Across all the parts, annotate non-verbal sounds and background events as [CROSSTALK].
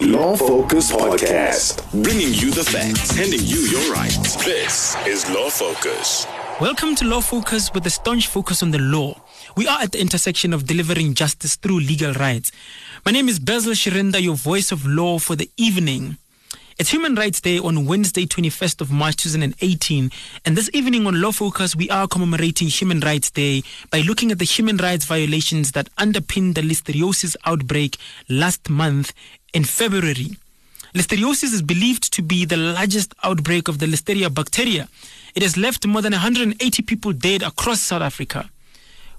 Law Focus Podcast. Bringing you the facts, handing you your rights. This is Law Focus. Welcome to Law Focus with a staunch focus on the law. We are at the intersection of delivering justice through legal rights. My name is Basil Shirinda, your voice of law for the evening. It's Human Rights Day on Wednesday, 21st of March 2018. And this evening on Law Focus, we are commemorating Human Rights Day by looking at the human rights violations that underpinned the listeriosis outbreak last month in February. Listeriosis is believed to be the largest outbreak of the Listeria bacteria. It has left more than 180 people dead across South Africa.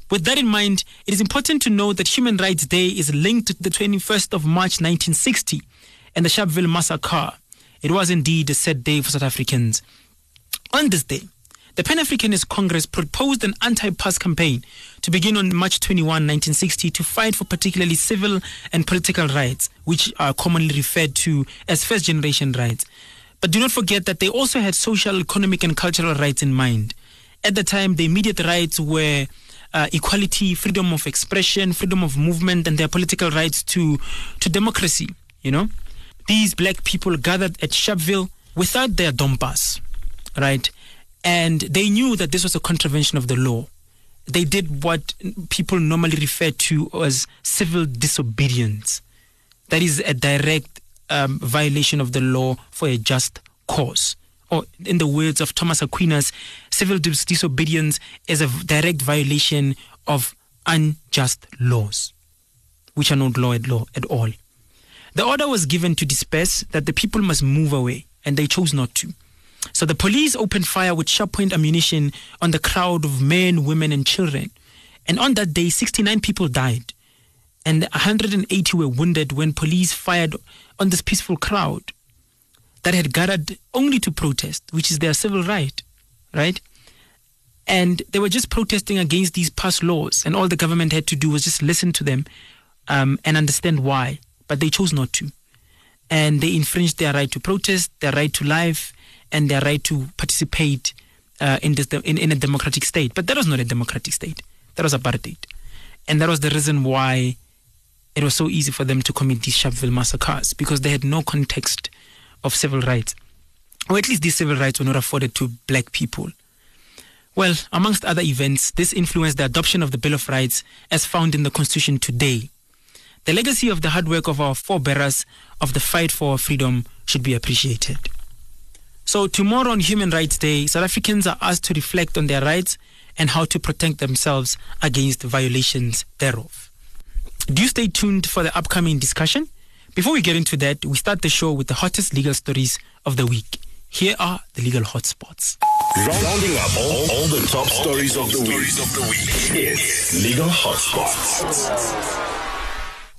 With that in mind, it is important to know that Human Rights Day is linked to the 21st of March 1960 and the Sharpeville massacre. It was indeed a sad day for South Africans. On this day, the Pan Africanist Congress proposed an anti pass campaign to begin on March 21, 1960, to fight for particularly civil and political rights, which are commonly referred to as first generation rights. But do not forget that they also had social, economic, and cultural rights in mind. At the time, the immediate rights were uh, equality, freedom of expression, freedom of movement, and their political rights to, to democracy, you know? these black people gathered at Sharpeville without their dompas, right? And they knew that this was a contravention of the law. They did what people normally refer to as civil disobedience. That is a direct um, violation of the law for a just cause. Or, in the words of Thomas Aquinas, civil dis- disobedience is a direct violation of unjust laws, which are not law at law at all. The order was given to disperse that the people must move away, and they chose not to. So the police opened fire with sharp point ammunition on the crowd of men, women, and children. And on that day, 69 people died, and 180 were wounded when police fired on this peaceful crowd that had gathered only to protest, which is their civil right, right? And they were just protesting against these pass laws, and all the government had to do was just listen to them um, and understand why but they chose not to. And they infringed their right to protest, their right to life, and their right to participate uh, in, this, in, in a democratic state. But that was not a democratic state. That was a apartheid. And that was the reason why it was so easy for them to commit these Sharpeville massacres, because they had no context of civil rights. Or at least these civil rights were not afforded to black people. Well, amongst other events, this influenced the adoption of the Bill of Rights as found in the Constitution today. The legacy of the hard work of our forebearers of the fight for freedom should be appreciated. So, tomorrow on Human Rights Day, South Africans are asked to reflect on their rights and how to protect themselves against violations thereof. Do you stay tuned for the upcoming discussion? Before we get into that, we start the show with the hottest legal stories of the week. Here are the legal hotspots. Rounding up all, all the top stories of the week. It's Legal Hotspots.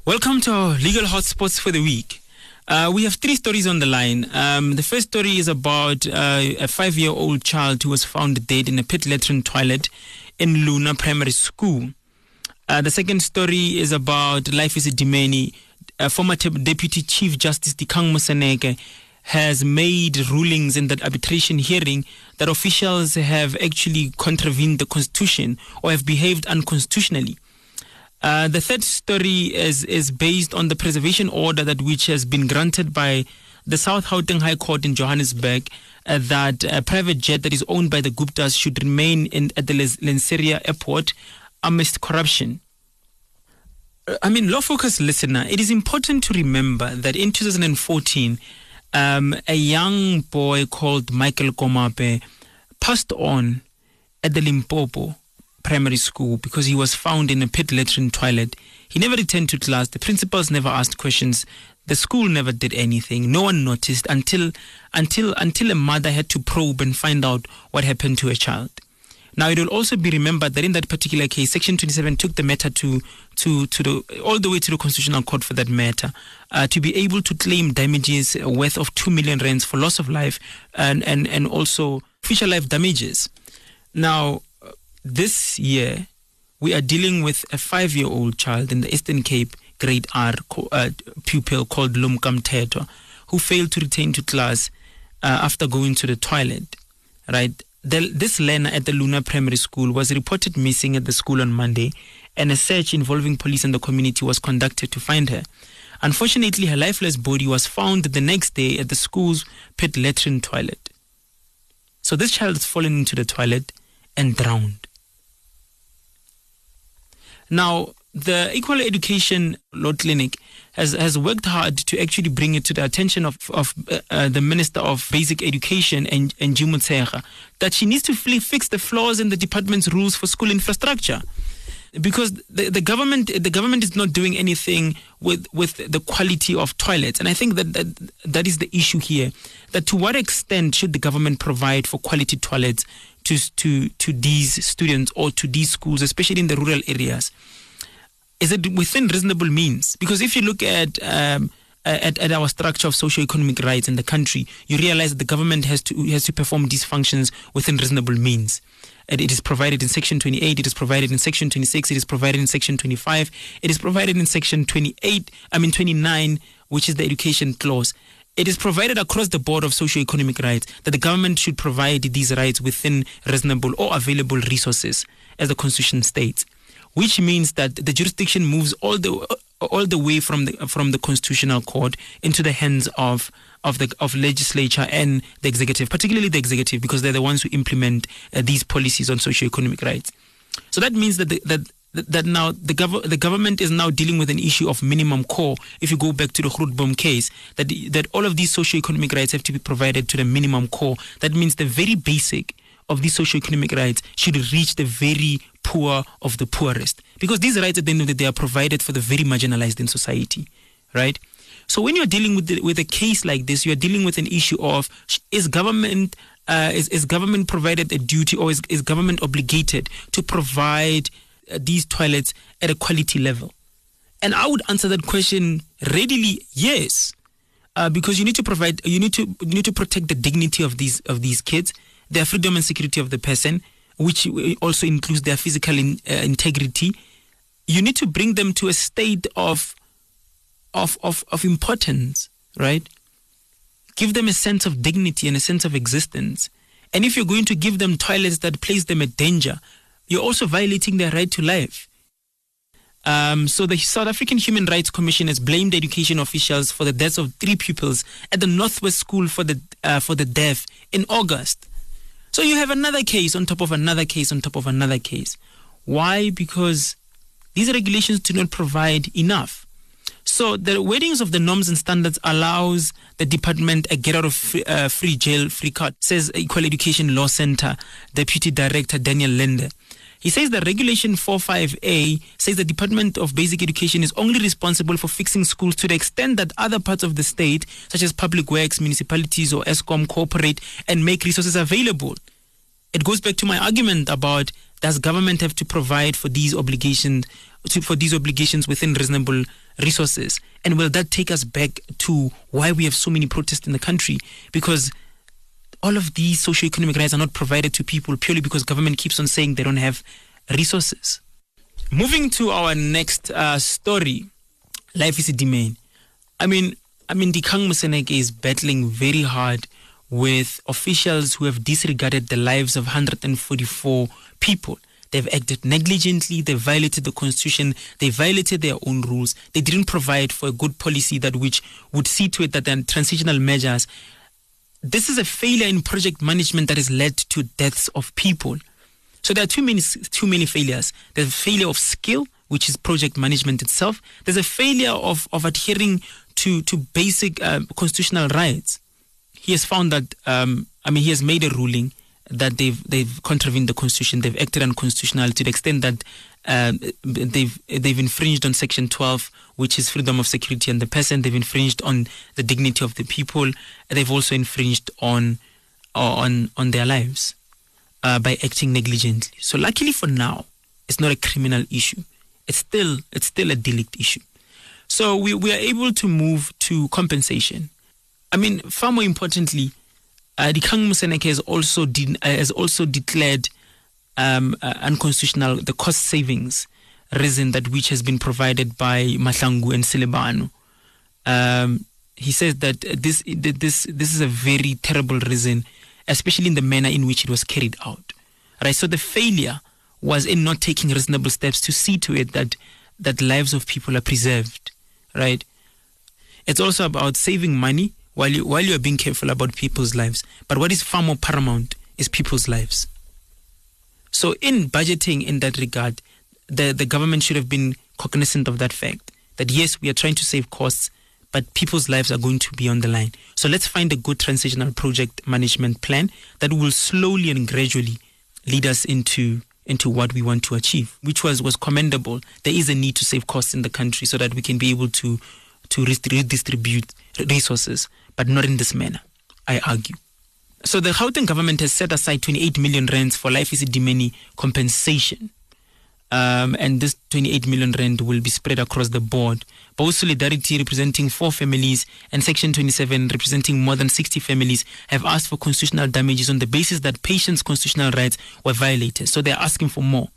Welcome to our legal hotspots for the week. Uh, we have three stories on the line. Um, the first story is about uh, a five year old child who was found dead in a pit latrine toilet in Luna Primary School. Uh, the second story is about Life Esidimeni. former Deputy Chief Justice Dikgang Moseneke has made rulings in that arbitration hearing that officials have actually contravened the Constitution or have behaved unconstitutionally. Uh, the third story is is based on the preservation order that which has been granted by the South Gauteng High Court in Johannesburg uh, that a private jet that is owned by the Guptas should remain in, at the Lanseria airport amidst corruption. Uh, I mean, law focus listener, it is important to remember that in 2014, um, a young boy called Michael Komape passed on at the Limpopo primary school because he was found in a pit latrine toilet. He never returned to class. The principals never asked questions. The school never did anything. No one noticed until until until a mother had to probe and find out what happened to a child. Now it will also be remembered that in that particular case, Section 27 took the matter to to to the all the way to the Constitutional Court for that matter, uh, to be able to claim damages worth of two million rands for loss of life and and and also future life damages. Now this year, we are dealing with a five year old child in the Eastern Cape, grade R uh, pupil called Lumka Mkhethwa, who failed to return to class uh, after going to the toilet. Right? The, this learner at the Luna Primary School was reported missing at the school on Monday, and a search involving police and the community was conducted to find her. Unfortunately, her lifeless body was found the next day at the school's pit latrine toilet. So this child has fallen into the toilet and drowned. Now, the Equal Education Law Clinic has, has worked hard to actually bring it to the attention of, of uh, uh, the Minister of Basic Education and, and Motshekga that she needs to fix the flaws in the department's rules for school infrastructure. Because the, the government the government is not doing anything with with the quality of toilets. And i think that, that that is the issue here that to what extent should the government provide for quality toilets to to to these students or to these schools especially in the rural areas is it within reasonable means? Because if you look at um, at, at our structure of socio-economic rights in the country, you realize that the government has to has to perform these functions within reasonable means. It is provided in section 28 it is provided in section 26 it is provided in section 25 it is provided in section 28 i mean 29 which is the education clause it is provided across the board of socio-economic rights that the government should provide these rights within reasonable or available resources as the constitution states which means that the jurisdiction moves all the all the way from the from the constitutional court into the hands of of the of legislature and the executive, particularly the executive, because they're the ones who implement uh, these policies on socio-economic rights. So that means that the, that that now the, gov- the government is now dealing with an issue of minimum core. If you go back to the Grootboom case, that that all of these socio-economic rights have to be provided to the minimum core. That means the very basic of these socio-economic rights should reach the very poor of the poorest, because these rights at the end of the day are provided for the very marginalized in society, right? So when you're dealing with the, with a case like this, you're dealing with an issue of is government uh, is, is government provided a duty or is, is government obligated to provide these toilets at a quality level? And I would answer that question readily, yes, uh, because you need to provide, you need to you need to protect the dignity of these of these kids, their freedom and security of the person, which also includes their physical in, uh, integrity. You need to bring them to a state of of, of, of importance, right? Give them a sense of dignity and a sense of existence. And if you're going to give them toilets that place them at danger, you're also violating their right to life. Um, so the South African Human Rights Commission has blamed education officials for the deaths of three pupils at the Northwest School for the uh, for the deaf in August. So you have another case on top of another case on top of another case. Why? Because these regulations do not provide enough. So the weddings of the norms and standards allows the department a get out of free, uh, free jail free card, says Equal Education Law Center Deputy Director Daniel Linde. He says that Regulation 45A says the Department of Basic Education is only responsible for fixing schools to the extent that other parts of the state, such as public works, municipalities, or Eskom, cooperate and make resources available. It goes back to my argument about does government have to provide for these obligations to, for these obligations within reasonable resources? And will that take us back to why we have so many protests in the country? Because all of these socio-economic rights are not provided to people purely because government keeps on saying they don't have resources. Moving to our next uh, story, Life Esidimeni. I mean, I mean, Dikgang Moseneke is battling very hard with officials who have disregarded the lives of 144 people. They've acted negligently, they violated the constitution, they violated their own rules, they didn't provide for a good policy that which would see to it that are transitional measures. This is a failure in project management that has led to deaths of people. So there are too many too many failures. There's a failure of skill, which is project management itself. There's a failure of, of adhering to to basic uh, constitutional rights. He has found that um, I mean he has made a ruling that they've they've contravened the constitution. They've acted unconstitutional to the extent that uh, they've they've infringed on Section 12, which is freedom of security and the person. They've infringed on the dignity of the people. They've also infringed on on on their lives uh, by acting negligently. So, luckily for now, it's not a criminal issue. It's still it's still a delict issue. So we, we are able to move to compensation. I mean, far more importantly, uh, Kang Moseneke has also de- uh, has also declared um, uh, unconstitutional the cost savings reason that which has been provided by Mahlangu and Selebano. Um, he says that this this this is a very terrible reason, especially in the manner in which it was carried out. Right. So the failure was in not taking reasonable steps to see to it that that lives of people are preserved. Right. It's also about saving money while you while you are being careful about people's lives. But what is far more paramount is people's lives. So in budgeting in that regard, the, the government should have been cognizant of that fact that yes, we are trying to save costs, but people's lives are going to be on the line. So let's find a good transitional project management plan that will slowly and gradually lead us into into what we want to achieve, which was was commendable. There is a need to save costs in the country so that we can be able to to redistribute resources, but not in this manner. I argue. So the Gauteng government has set aside 28 million rands for Life Esidimeni compensation. Um, and this 28 million rand will be spread across the board. Both Solidarity, representing four families, and Section 27, representing more than 60 families, have asked for constitutional damages on the basis that patients' constitutional rights were violated. So they're asking for more.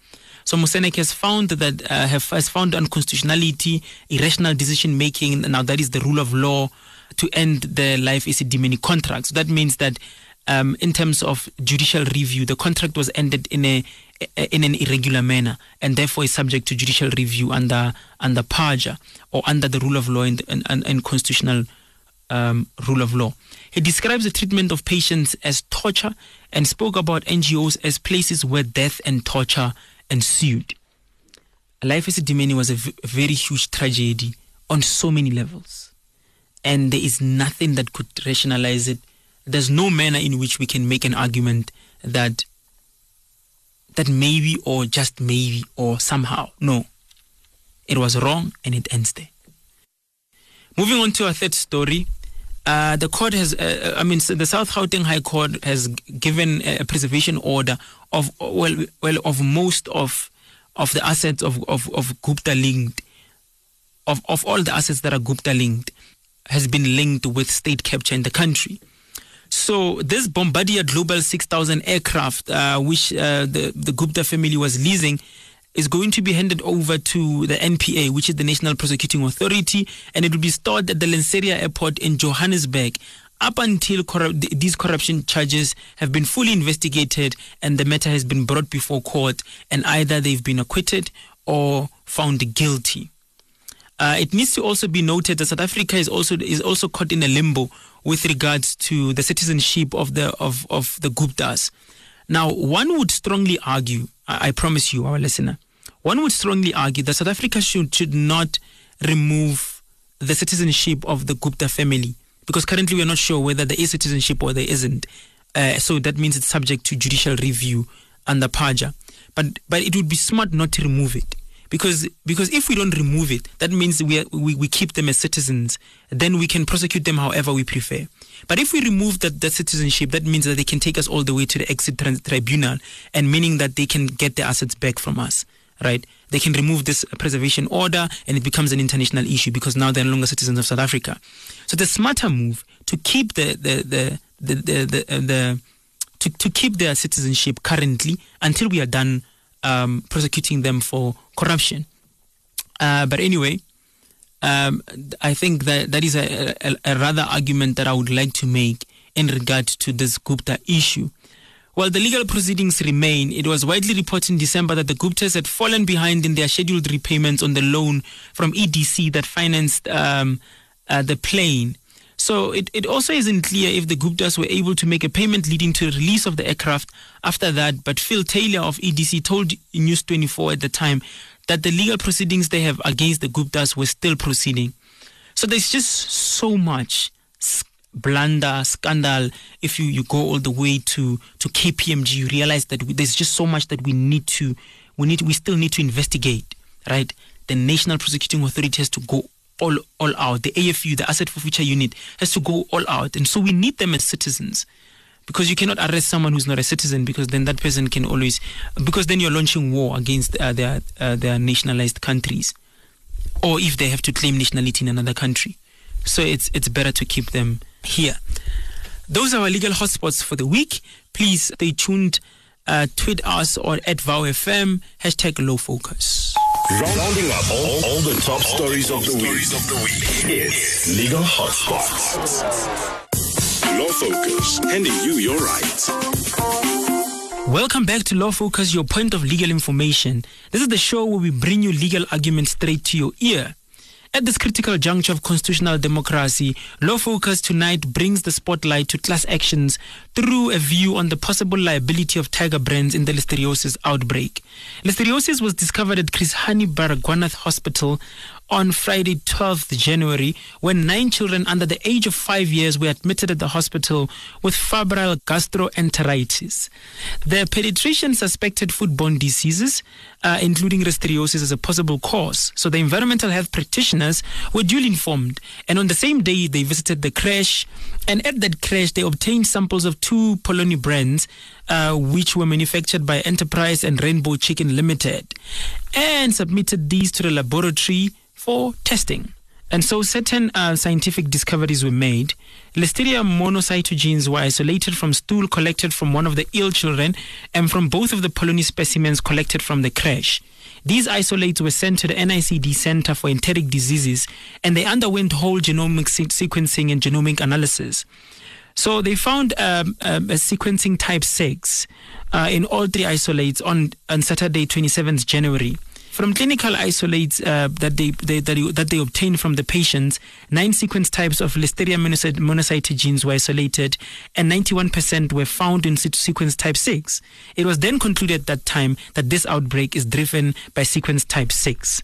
So Moseneke has found that uh, has found unconstitutionality, irrational decision making. Now that is the rule of law to end the Life Esidimeni contract. So that means that um, in terms of judicial review, the contract was ended in a in an irregular manner and therefore is subject to judicial review under under PAJA or under the rule of law and, and, and constitutional um, rule of law. He describes the treatment of patients as torture and spoke about NGOs as places where death and torture ensued. Life as a Esidimeni was a very huge tragedy on so many levels. And there is nothing that could rationalize it there's no manner in which we can make an argument that that maybe or just maybe or somehow. No. It was wrong and it ends there. Moving on to our third story. Uh, the court has, uh, I mean, the South Gauteng High Court has given a preservation order of, well, well, of most of of the assets of, of, of Gupta linked, of, of all the assets that are Gupta linked, has been linked with state capture in the country. So this Bombardier Global 6000 aircraft, uh, which uh, the, the Gupta family was leasing, is going to be handed over to the NPA, which is the National Prosecuting Authority, and it will be stored at the Lanseria Airport in Johannesburg up until these corruption charges have been fully investigated and the matter has been brought before court and either they've been acquitted or found guilty. Uh, it needs to also be noted that South Africa is also is also caught in a limbo with regards to the citizenship of the of, of the Guptas. Now, one would strongly argue, I, I promise you, our listener, one would strongly argue that South Africa should should not remove the citizenship of the Gupta family because currently we are not sure whether there is citizenship or there isn't. Uh, so that means it's subject to judicial review under PAJA. But but it would be smart not to remove it because because if we don't remove it, that means we, are, we we keep them as citizens. Then we can prosecute them however we prefer. But if we remove that, that citizenship, that means that they can take us all the way to the exit tribunal, and meaning that they can get their assets back from us, right? They can remove this preservation order, and it becomes an international issue because now they're no longer citizens of South Africa. So the smarter move to keep the the the the the, the, uh, the to, to keep their citizenship currently until we are done um, prosecuting them for corruption. Uh, but anyway, um, I think that that is a, a, a, rather argument that I would like to make in regard to this Gupta issue. While the legal proceedings remain, it was widely reported in December that the Guptas had fallen behind in their scheduled repayments on the loan from EDC that financed um, uh, the plane. So it, it also isn't clear if the Guptas were able to make a payment leading to the release of the aircraft after that. But Phil Taylor of EDC told News 24 at the time that the legal proceedings they have against the Guptas were still proceeding. So there's just so much blunder, scandal. If you, you go all the way to, to KPMG, you realize that we, there's just so much that we need to, we need, we still need to investigate, right? The National Prosecuting Authority has to go all all out. The AFU, the Asset Forfeiture Unit, has to go all out, and so we need them as citizens. Because you cannot arrest someone who's not a citizen, because then that person can always, because then you're launching war against uh, their uh, their nationalized countries, or if they have to claim nationality in another country. So it's it's better to keep them here. Those are our legal hotspots for the week. Please stay tuned. Uh, tweet us or at VowFM, hashtag Law Focus. Rounding up all, all the top stories of the week. Of the week. It's Legal Hotspots. Law Focus, handing you your rights. Welcome back to Law Focus, your point of legal information. This is the show where we bring you legal arguments straight to your ear. At this critical juncture of constitutional democracy, Law Focus tonight brings the spotlight to class actions through a view on the possible liability of tiger brands in the listeriosis outbreak. Listeriosis was discovered at Chris Hani Baragwanath Hospital on Friday, 12th January, when nine children under the age of five years were admitted at the hospital with febrile gastroenteritis. The pediatrician suspected foodborne diseases, uh, including listeriosis, as a possible cause. So the environmental health practitioners were duly informed, and on the same day they visited the crash. And at that crash, they obtained samples of two Polony brands, uh, which were manufactured by Enterprise and Rainbow Chicken Limited, and submitted these to the laboratory for testing. And so certain uh, scientific discoveries were made. Listeria monocytogenes were isolated from stool collected from one of the ill children and from both of the Polony specimens collected from the crash. These isolates were sent to the NICD Center for Enteric Diseases and they underwent whole genomic se- sequencing and genomic analysis. So they found um, um, a sequencing type 6 uh, in all three isolates on, on Saturday, 27th January. From clinical isolates uh, that they, they that, you, that they obtained from the patients, nine sequence types of Listeria monocyte, monocytogenes were isolated, and 91% were found in sequence type 6. It was then concluded at that time that this outbreak is driven by sequence type 6.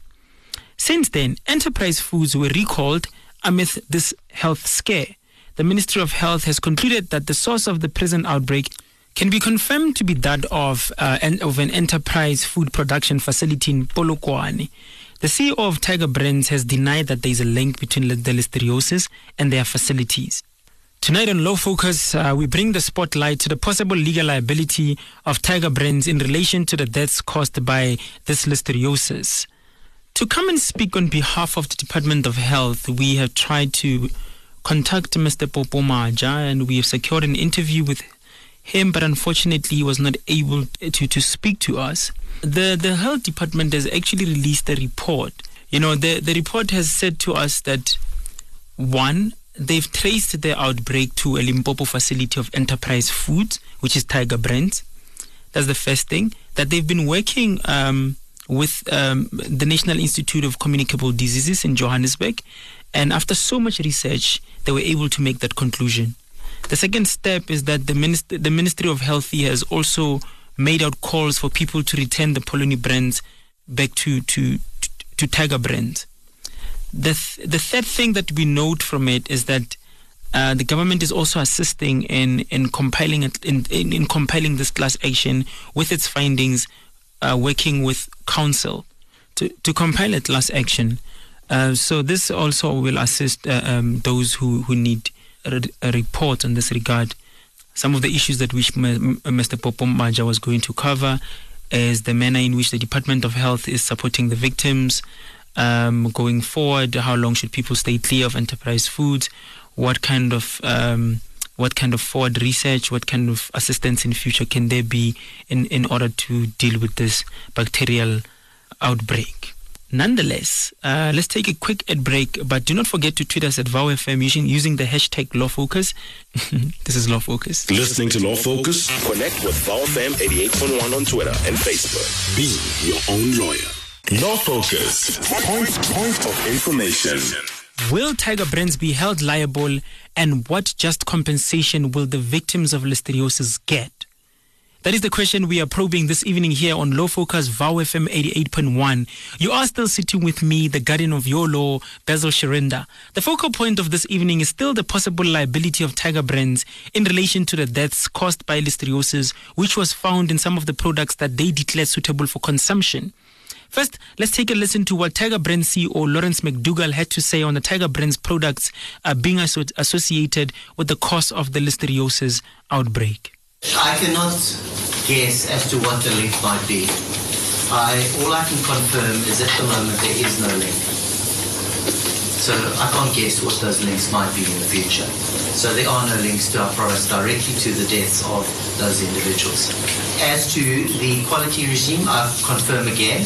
Since then, Enterprise Foods were recalled amidst this health scare. The Ministry of Health has concluded that the source of the present outbreak can be confirmed to be that of, uh, an, of an enterprise food production facility in Polokwane. The CEO of Tiger Brands has denied that there is a link between the listeriosis and their facilities. Tonight on Law Focus, uh, we bring the spotlight to the possible legal liability of Tiger Brands in relation to the deaths caused by this listeriosis. To come and speak on behalf of the Department of Health, we have tried to contact Mr. Popo Maja and we have secured an interview with him, but unfortunately he was not able to, to speak to us. The the health department has actually released a report. You know, the, the report has said to us that one, they've traced the outbreak to a Limpopo facility of Enterprise Foods, which is Tiger Brands. That's the first thing. That they've been working um, with um, the National Institute of Communicable Diseases in Johannesburg, and after so much research, they were able to make that conclusion. The second step is that the, minister, the Ministry of Health has also made out calls for people to return the Polony brands back to, to, to, to Tiger brands. The, th- the third thing that we note from it is that uh, the government is also assisting in, in compiling it, in, in, in compiling this class action with its findings, uh, working with council to, to compile a class action. Uh, so this also will assist uh, um, those who, who need a, report on this regard. Some of the issues that which Mr. Popo Maja was going to cover is the manner in which the Department of Health is supporting the victims um, going forward. How long should people stay clear of enterprise foods? What kind of um, what kind of forward research, what kind of assistance in future can there be in, in order to deal with this bacterial outbreak? Nonetheless, uh, let's take a quick ad break, but do not forget to tweet us at VowFM using, using the hashtag LawFocus. [LAUGHS] this is LawFocus. Listening to Law Focus? Connect with VowFM 88.1 on Twitter and Facebook. Be your own lawyer. Law Focus. Point, point of information. Will Tiger Brands be held liable and what just compensation will the victims of listeriosis get? That is the question we are probing this evening here on Law Focus Vow FM 88.1. You are still sitting with me, the guardian of your law, Basil Shirinda. The focal point of this evening is still the possible liability of Tiger Brands in relation to the deaths caused by listeriosis, which was found in some of the products that they declared suitable for consumption. First, let's take a listen to what Tiger Brands CEO Lawrence McDougall had to say on the Tiger Brands products uh, being asso- associated with the cause of the listeriosis outbreak. I cannot guess as to what the link might be. I, all I can confirm is at the moment there is no link. So I can't guess what those links might be in the future. So there are no links to our products directly to the deaths of those individuals. As to the quality regime, I confirm again,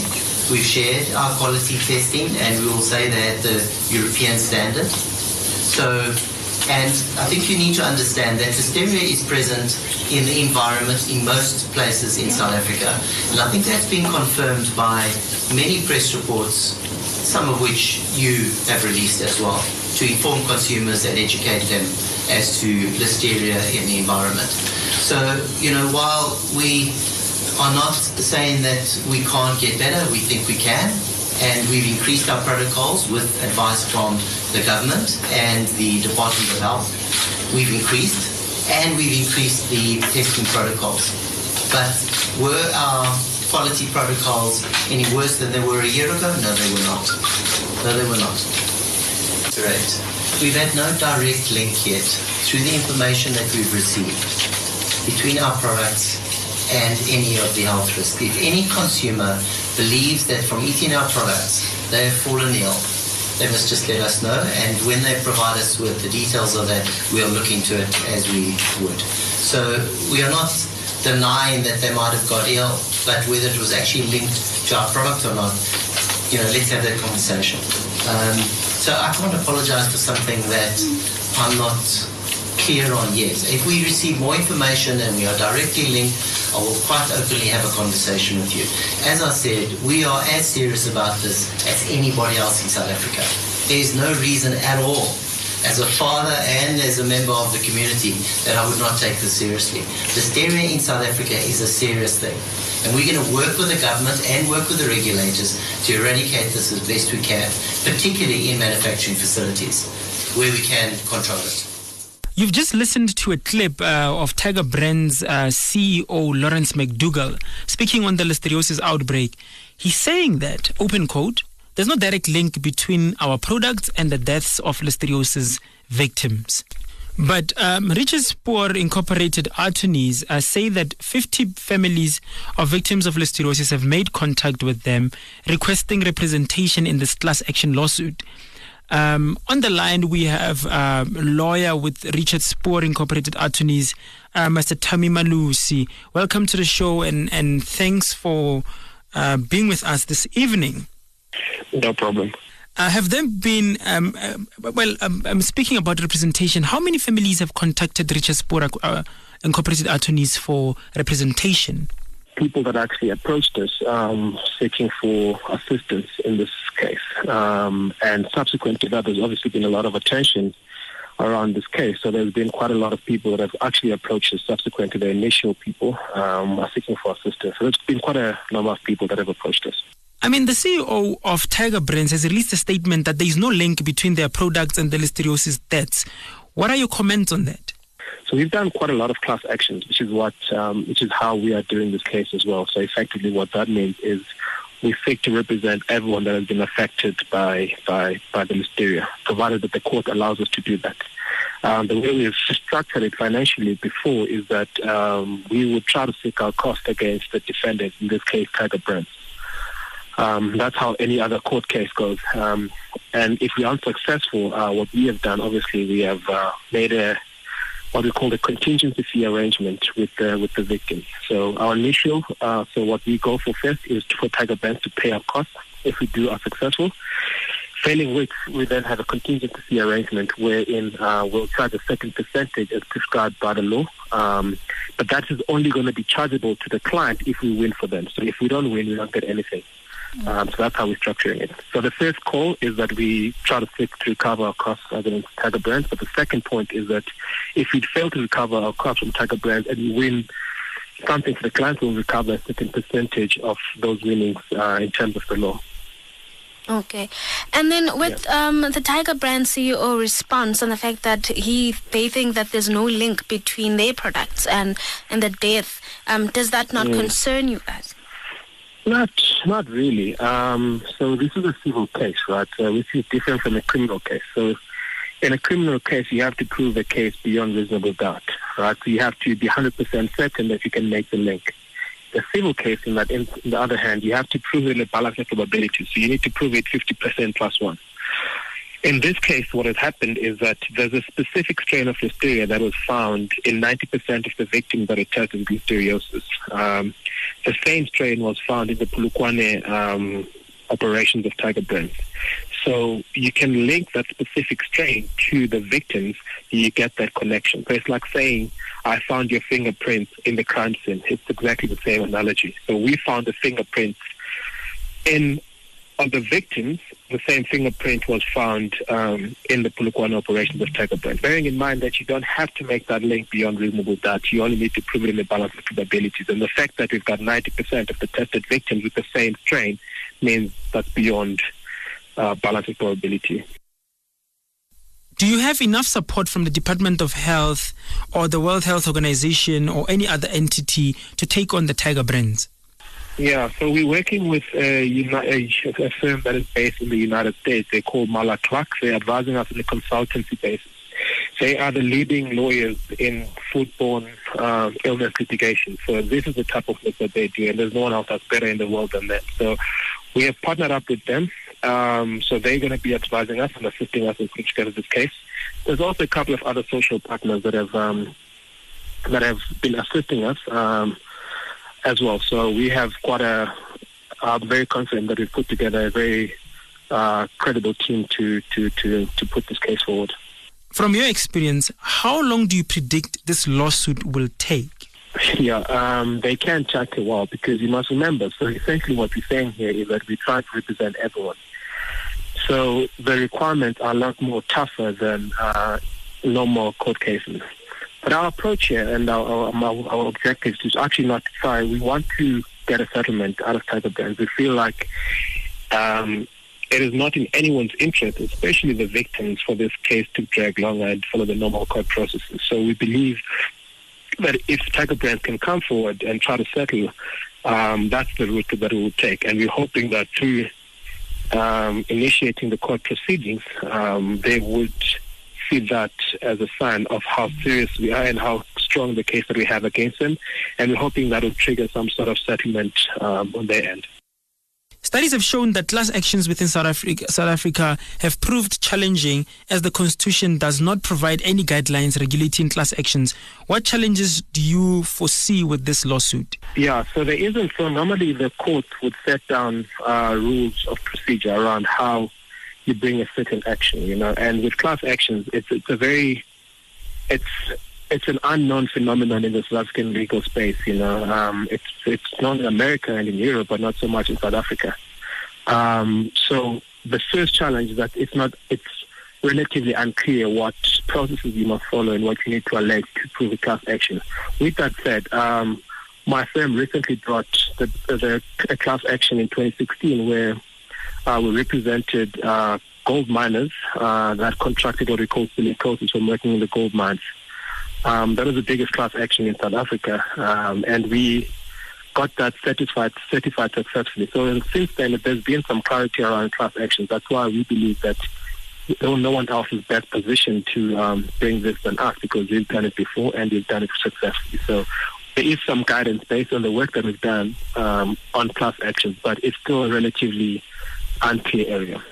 we've shared our quality testing and we will say that the European standard. So and I think you need to understand that listeria is present in the environment in most places in South Africa. And I think that's been confirmed by many press reports some of which you have released as well, to inform consumers and educate them as to listeria in the environment. So, you know, while we are not saying that we can't get better, we think we can, and we've increased our protocols with advice from the government and the Department of Health. We've increased, and we've increased the testing protocols. But were our quality protocols any worse than they were a year ago? No, they were not. No, they were not. Correct. We've had no direct link yet through the information that we've received between our products and any of the health risks. If any consumer believes that from eating our products they have fallen ill, they must just let us know. And when they provide us with the details of that, we'll look into it as we would. So we are not denying that they might have got ill, but whether it was actually linked to our product or not, you know, let's have that conversation. Um, so I can't apologize for something that I'm not clear on yet. If we receive more information and we are directly linked, I will quite openly have a conversation with you. As I said, we are as serious about this as anybody else in South Africa. There's no reason at all as a father and as a member of the community that I would not take this seriously. Listeria in South Africa is a serious thing. And we're going to work with the government and work with the regulators to eradicate this as best we can, particularly in manufacturing facilities where we can control it. You've just listened to a clip uh, of Tiger Brands uh, CEO Lawrence McDougall speaking on the listeriosis outbreak. He's saying that, open quote, there's no direct link between our products and the deaths of listeriosis victims. But um, Richard Spoor Incorporated attorneys uh, say that 50 families of victims of listeriosis have made contact with them, requesting representation in this class action lawsuit. Um, on the line, we have uh, a lawyer with Richard Spoor Incorporated attorneys, uh, Mr. Tammy Malusi. Welcome to the show and, and thanks for uh, being with us this evening. No problem. Uh, have there been, um, uh, well, um, I'm speaking about representation. How many families have contacted Richard Spoor uh, Incorporated attorneys for representation? People that actually approached us um, seeking for assistance in this case. Um, and subsequent to that, there's obviously been a lot of attention around this case. So there's been quite a lot of people that have actually approached us subsequent to the initial people um, are seeking for assistance. So there's been quite a number of people that have approached us. I mean, the CEO of Tiger Brands has released a statement that there is no link between their products and the listeriosis deaths. What are your comments on that? So we've done quite a lot of class actions, which is what, um, which is how we are doing this case as well. So effectively, what that means is we seek to represent everyone that has been affected by by by the listeria, provided that the court allows us to do that. Um, the way we've structured it financially before is that um, we would try to seek our cost against the defendant, in this case, Tiger Brands. Um, that's how any other court case goes. Um, and if we are unsuccessful, uh, what we have done, obviously, we have uh, made a what we call a contingency fee arrangement with uh, with the victim. So our initial, uh, so what we go for first is for Tiger Brands to pay our costs if we do are successful. Failing which, we then have a contingency fee arrangement wherein uh, we'll charge a certain percentage as prescribed by the law. Um, but that is only going to be chargeable to the client if we win for them. So if we don't win, we don't get anything. Um, so that's how we're structuring it. So the first call is that we try to seek to recover our costs against Tiger Brands. But the second point is that if we fail to recover our costs from Tiger Brands and we win something, for the client will recover a certain percentage of those winnings uh, in terms of the law. Okay, and then with yeah. um, the Tiger Brand CEO response and the fact that he they think that there's no link between their products and and the death, um, does that not mm. concern you guys? Not, not really. Um, so this is a civil case, right? So which is different from a criminal case. So in a criminal case, you have to prove the case beyond reasonable doubt, right? So you have to be 100% certain that you can make the link. The civil case, in that, in, in the other hand, you have to prove it in a balance of probability. So you need to prove it 50% plus one. In this case, what has happened is that there's a specific strain of listeria that was found in 90% of the victims that tested with listeriosis. Um, the same strain was found in the Polokwane um, operations of Tiger Brands. So you can link that specific strain to the victims, you get that connection. So it's like saying, I found your fingerprints in the crime scene. It's exactly the same analogy. So we found the fingerprints in of the victims the same fingerprint was found um, in the Polokwane operations of Tiger Brand. Bearing in mind that you don't have to make that link beyond reasonable doubt, you only need to prove it in the balance of probabilities. And the fact that we've got 90% of the tested victims with the same strain means that's beyond uh, balance of probability. Do you have enough support from the Department of Health or the World Health Organization or any other entity to take on the Tiger brands? Yeah, so we're working with a, a, firm that is based in the United States. They're called Marler Clark. They're advising us on a consultancy basis. They are the leading lawyers in foodborne uh, illness litigation. So this is the type of work that they do, and there's no one else that's better in the world than them. So we have partnered up with them. Um, so they're going to be advising us and assisting us in putting together this case. There's also a couple of other social partners that have um, that have been assisting us. Um, as well. So we have quite a. I'm very confident that we've put together a very uh, credible team to, to, to, to put this case forward. From your experience, how long do you predict this lawsuit will take? [LAUGHS] Yeah, um, they can take a while because you must remember. So essentially, what we're saying here is that we try to represent everyone. So the requirements are a lot more tougher than uh, normal court cases. But our approach here and our, our, our objective is actually not to try. We want to get a settlement out of Tiger Brands. We feel like um, it is not in anyone's interest, especially the victims, for this case to drag longer and follow the normal court processes. So we believe that if Tiger Brands can come forward and try to settle, um, that's the route that we will take. And we're hoping that through um, initiating the court proceedings, um, they would see that as a sign of how serious we are and how strong the case that we have against them. And we're hoping that will trigger some sort of settlement um, on their end. Studies have shown that class actions within South Africa, South Africa have proved challenging as the constitution does not provide any guidelines regulating class actions. What challenges do you foresee with this lawsuit? Yeah, so there isn't. So normally the court would set down uh, rules of procedure around how you bring a certain action, you know. And with class actions, it's it's a very it's it's an unknown phenomenon in the South African legal space, you know. Um, it's it's known in America and in Europe, but not so much in South Africa. Um, so the first challenge is that it's not it's relatively unclear what processes you must follow and what you need to allege to prove a class action. With that said, um, my firm recently brought the, the, a class action in 2016 where uh, we represented uh, gold miners uh, that contracted what we call silicosis from working in the gold mines. Um, that was the biggest class action in South Africa, um, and we got that certified certified successfully. So since then, there's been some clarity around class actions. That's why we believe that no one else is best positioned to um, bring this than us because we've done it before and we've done it successfully. So there is some guidance based on the work that we've done um, on class actions, but it's still relatively unclear area.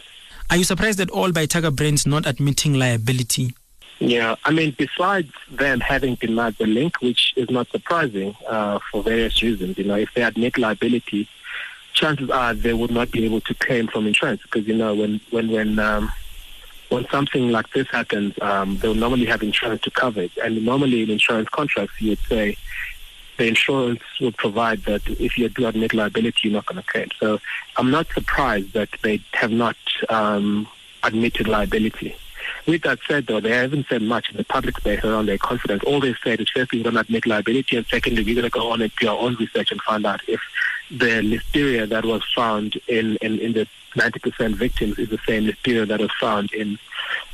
Are you surprised at all by Tiger Brands not admitting liability? Yeah, I mean, besides them having denied the link, which is not surprising uh, for various reasons, you know, if they admit liability, chances are they would not be able to claim from insurance because, you know, when, when, when, um, when something like this happens, um, they'll normally have insurance to cover it. And normally in insurance contracts, you would say the insurance would provide that if you do admit liability, you're not going to claim. So I'm not surprised that they have not um, admitted liability. With that said, though, they haven't said much in the public space around their confidence. All they've said is firstly, we're going to admit liability, and secondly, we're going to go on and do our own research and find out if the listeria that was found in, in, in the 90% victims is the same listeria that was found in,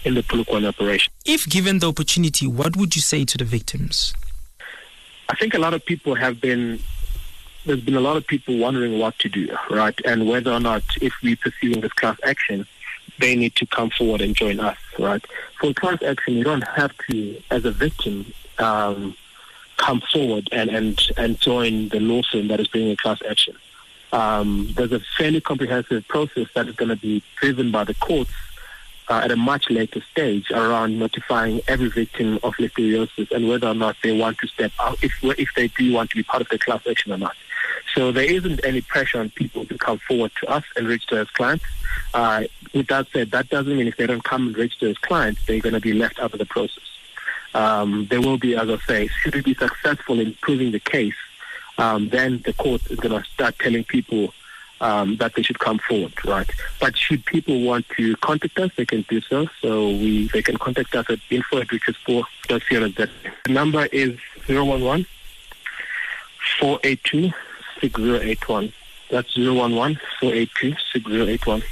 in the Polokwane operation. If given the opportunity, what would you say to the victims? I think a lot of people have been there's been a lot of people wondering what to do, right? And whether or not if we're pursuing this class action, they need to come forward and join us, right? For class action, you don't have to, as a victim, um, come forward and, and, and join the law firm that is bringing a class action. Um, there's a fairly comprehensive process that is going to be driven by the courts uh, at a much later stage around notifying every victim of listeriosis and whether or not they want to step out, if, if they do want to be part of the class action or not. So there isn't any pressure on people to come forward to us and register as clients. Uh, with that said, that doesn't mean if they don't come and register as clients, they're going to be left out of the process. Um, there will be, as I say, should we be successful in proving the case, um, then the court is going to start telling people um, that they should come forward, right? But should people want to contact us, they can do so. So we they can contact us at info at The number is 011 482 6081. That's 011 482 6081.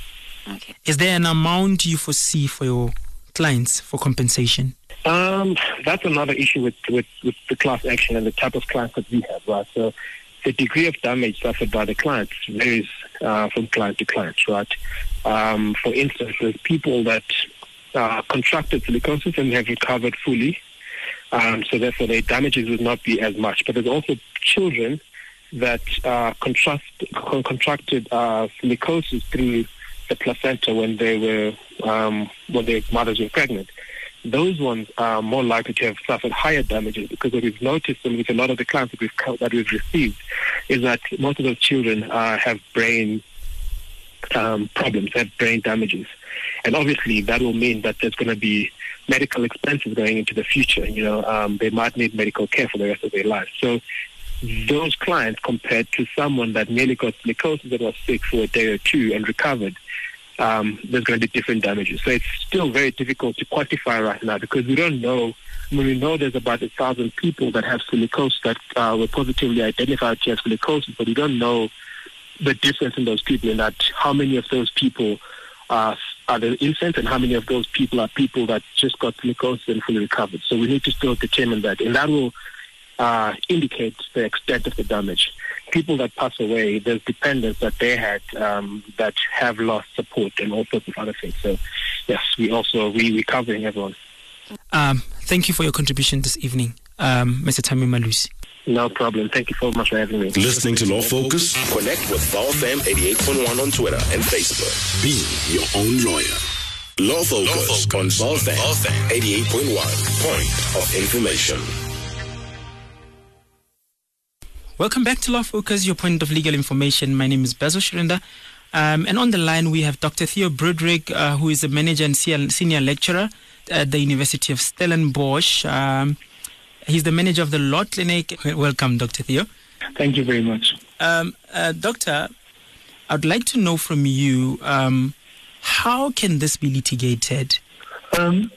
Okay. Is there an amount you foresee for your clients for compensation? Um, that's another issue with, with, with the class action and the type of clients that we have, right? So the degree of damage suffered by the clients varies uh, from client to client, right? Um, for instance, there's people that uh, contracted silicosis and have recovered fully, um, so therefore their damages would not be as much. But there's also children that uh, contrast, contracted uh, silicosis through the placenta when they were um, when their mothers were pregnant. Those ones are more likely to have suffered higher damages because what we've noticed and with a lot of the clients that we've that we've received is that most of those children uh, have brain um, problems, have brain damages, and obviously that will mean that there's going to be medical expenses going into the future. You know, um, they might need medical care for the rest of their lives. So those clients compared to someone that merely got silicosis that was sick for a day or two and recovered, um, there's going to be different damages. So it's still very difficult to quantify right now because we don't know. I mean, we know there's about a thousand people that have silicosis that uh, were positively identified to have silicosis, but we don't know the difference in those people in that how many of those people are, are the infants and how many of those people are people that just got silicosis and fully recovered. So we need to still determine that. And that will uh, indicates the extent of the damage. People that pass away, there's dependents that they had um, that have lost support and all sorts of other things. So, yes, we also we we covering everyone. Um, thank you for your contribution this evening, um, Mr. Tammy Malusi. No problem. Thank you so much for having me. Listening to Law Focus? Connect with VowFM 88.1 on Twitter and Facebook. Be your own lawyer. Law Focus, Law Focus on VowFM 88.1. Point of information. Welcome back to Law Focus, your point of legal information. My name is Basil Shirinda. Um, and on the line, we have Dr. Theo Broodryk, uh, who is a manager and senior lecturer at the University of Stellenbosch. Um, he's the manager of the Law Clinic. Welcome, Dr. Theo. Thank you very much. Um, uh, doctor, I'd like to know from you um, how can this be litigated? Um,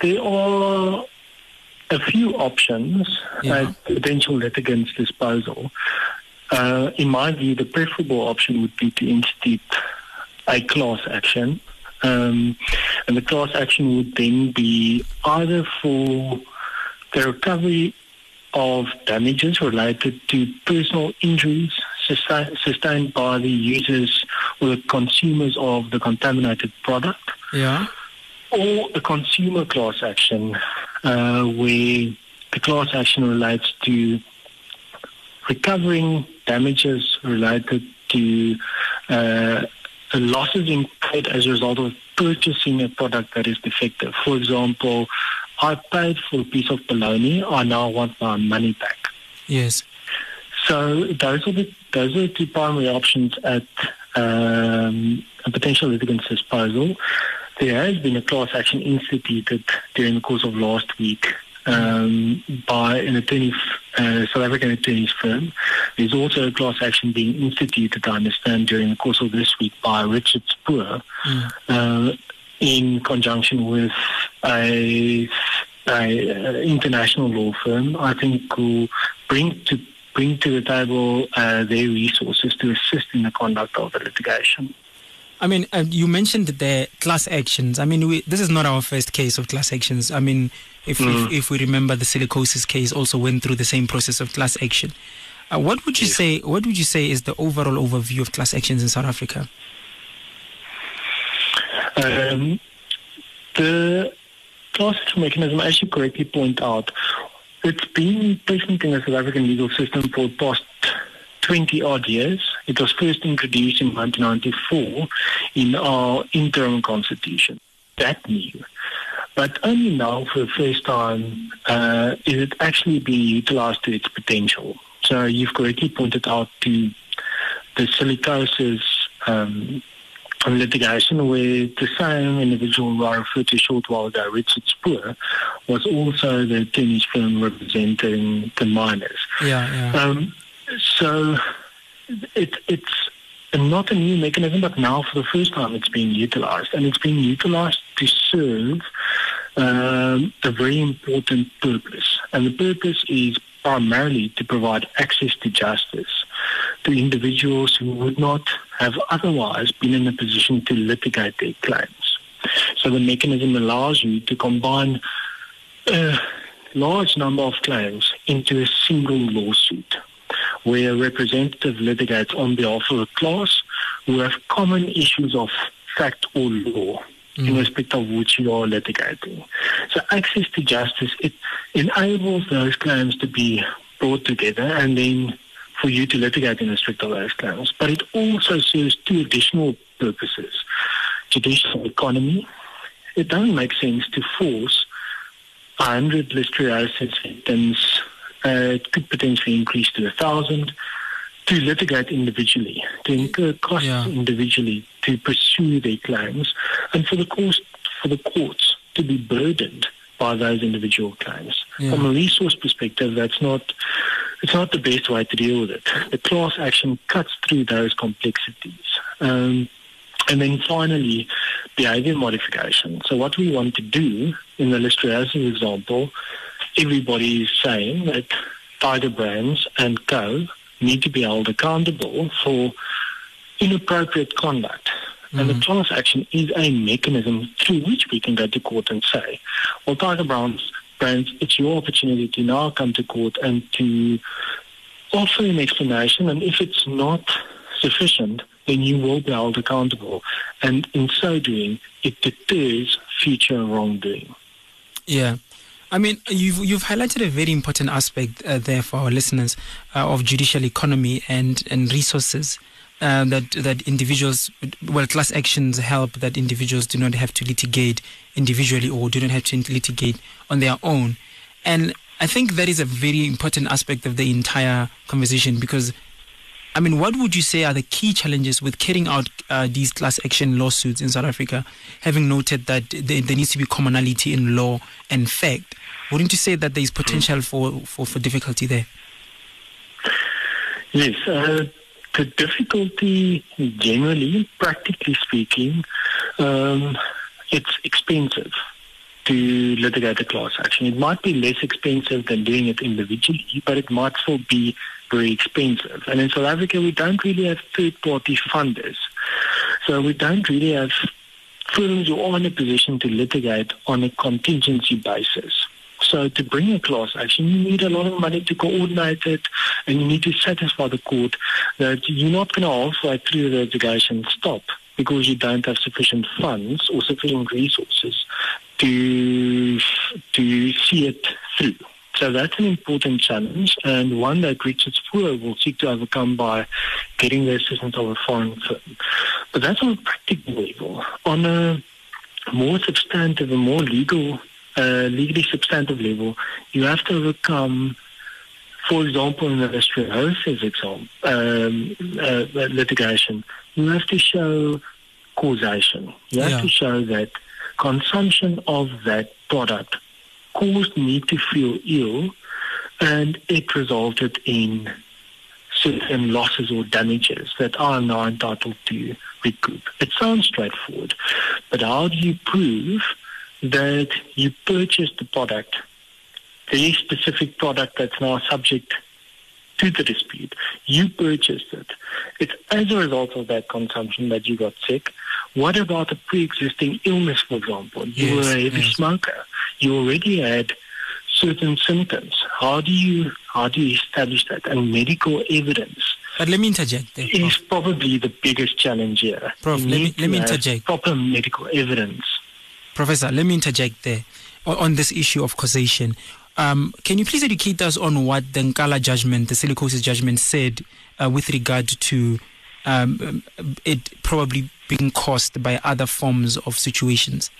there are a few options yeah. at potential litigants' disposal. Uh, in my view, the preferable option would be to institute a class action. Um, and the class action would then be either for the recovery of damages related to personal injuries sustained by the users or the consumers of the contaminated product. Yeah. Or a consumer class action uh, where the class action relates to recovering damages related to uh, losses incurred as a result of purchasing a product that is defective. For example, I paid for a piece of bologna. I now want my money back. Yes. So those are the those are the two primary options at um, a potential litigant's disposal. There has been a class action instituted during the course of last week um, by an attorney, uh, South African attorney's firm. There's also a class action being instituted, I understand, during the course of this week by Richard Spoor mm. uh, in conjunction with a, a, international law firm, I think, who bring to bring to the table uh, their resources to assist in the conduct of the litigation. I mean, uh, you mentioned the class actions. I mean, we, this is not our first case of class actions. I mean, if, mm. if, if we remember, the silicosis case also went through the same process of class action. Uh, what would you yes. say? What would you say is the overall overview of class actions in South Africa? Um, the class action mechanism, as you correctly point out, it's been present in the South African legal system for the past 20 odd years. It was first introduced in 1994 in our interim constitution. That new. But only now, for the first time, uh, is it actually being utilized to its potential. So you've correctly pointed out to the silicosis um, litigation where the same individual who I referred to a short while ago, Richard Spoor, was also the attorney's firm representing the miners. Yeah, yeah. Um, so it, it's not a new mechanism, but now for the first time it's being utilized. And it's being utilized to serve um, a very important purpose. And the purpose is primarily to provide access to justice to individuals who would not have otherwise been in a position to litigate their claims. So the mechanism allows you to combine a large number of claims into a single lawsuit where a representative litigates on behalf of a class who have common issues of fact or law mm. in respect of which you are litigating. So access to justice, it enables those claims to be brought together and then for you to litigate in respect of those claims. But it also serves two additional purposes. Judicial economy. It doesn't make sense to force 100 listeriosis victims uh, it could potentially increase to a thousand to litigate individually, to incur costs yeah. individually to pursue their claims, and for the course for the courts to be burdened by those individual claims. Yeah. From a resource perspective, that's not it's not the best way to deal with it. The class action cuts through those complexities. Um, and then finally, behavior modification. So what we want to do in the listeriosis example everybody is saying that Tiger Brands and Co. need to be held accountable for inappropriate conduct. Mm-hmm. And the mm-hmm. class action is a mechanism through which we can go to court and say, well, Tiger Brands, brands it's your opportunity to now come to court and to offer an explanation. And if it's not sufficient, then you will be held accountable. And in so doing, it deters future wrongdoing. Yeah. I mean, you've you've highlighted a very important aspect uh, there for our listeners uh, of judicial economy and and resources. Uh, that that individuals, well, class actions help that individuals do not have to litigate individually or do not have to litigate on their own, and I think that is a very important aspect of the entire conversation because I mean, what would you say are the key challenges with carrying out uh, these class action lawsuits in South Africa, having noted that there, there, needs to be commonality in law and fact? Wouldn't you say that there is potential for, for, for difficulty there? Yes. Uh, the difficulty, generally, practically speaking, um, it's expensive to litigate a class action. It might be less expensive than doing it individually, but it might still be very expensive. And in South Africa, we don't really have third-party funders. So we don't really have firms who are in a position to litigate on a contingency basis. So to bring a class action, you need a lot of money to coordinate it, and you need to satisfy the court that you're not going to halfway through the litigation stop because you don't have sufficient funds or sufficient resources to to see it through. So that's an important challenge and one that Richard Spoor will seek to overcome by getting the assistance of a foreign firm. But that's on a practical level. On a more substantive and more legal, uh, legally substantive level, you have to overcome, for example, in the listeriosis example, um, uh, litigation, you have to show causation. You have yeah. to show that consumption of that product caused me to feel ill and it resulted in certain losses or damages that am now entitled to recoup. It sounds straightforward, but how do you prove that you purchased the product, the specific product that's now subject to the dispute. You purchased it. It's as a result of that consumption that you got sick. What about a pre-existing illness, for example? You yes, were a heavy yes. smoker. You already had certain symptoms. How do you how do you establish that? And medical evidence. But let me interject there. Is probably the biggest challenge here. Prof, let me let me interject. Proper medical evidence. Professor, let me interject there on this issue of causation. Um, can you please educate us on what the Nkala judgment, the silicosis judgment, said uh, with regard to um, it probably being caused by other forms of situations?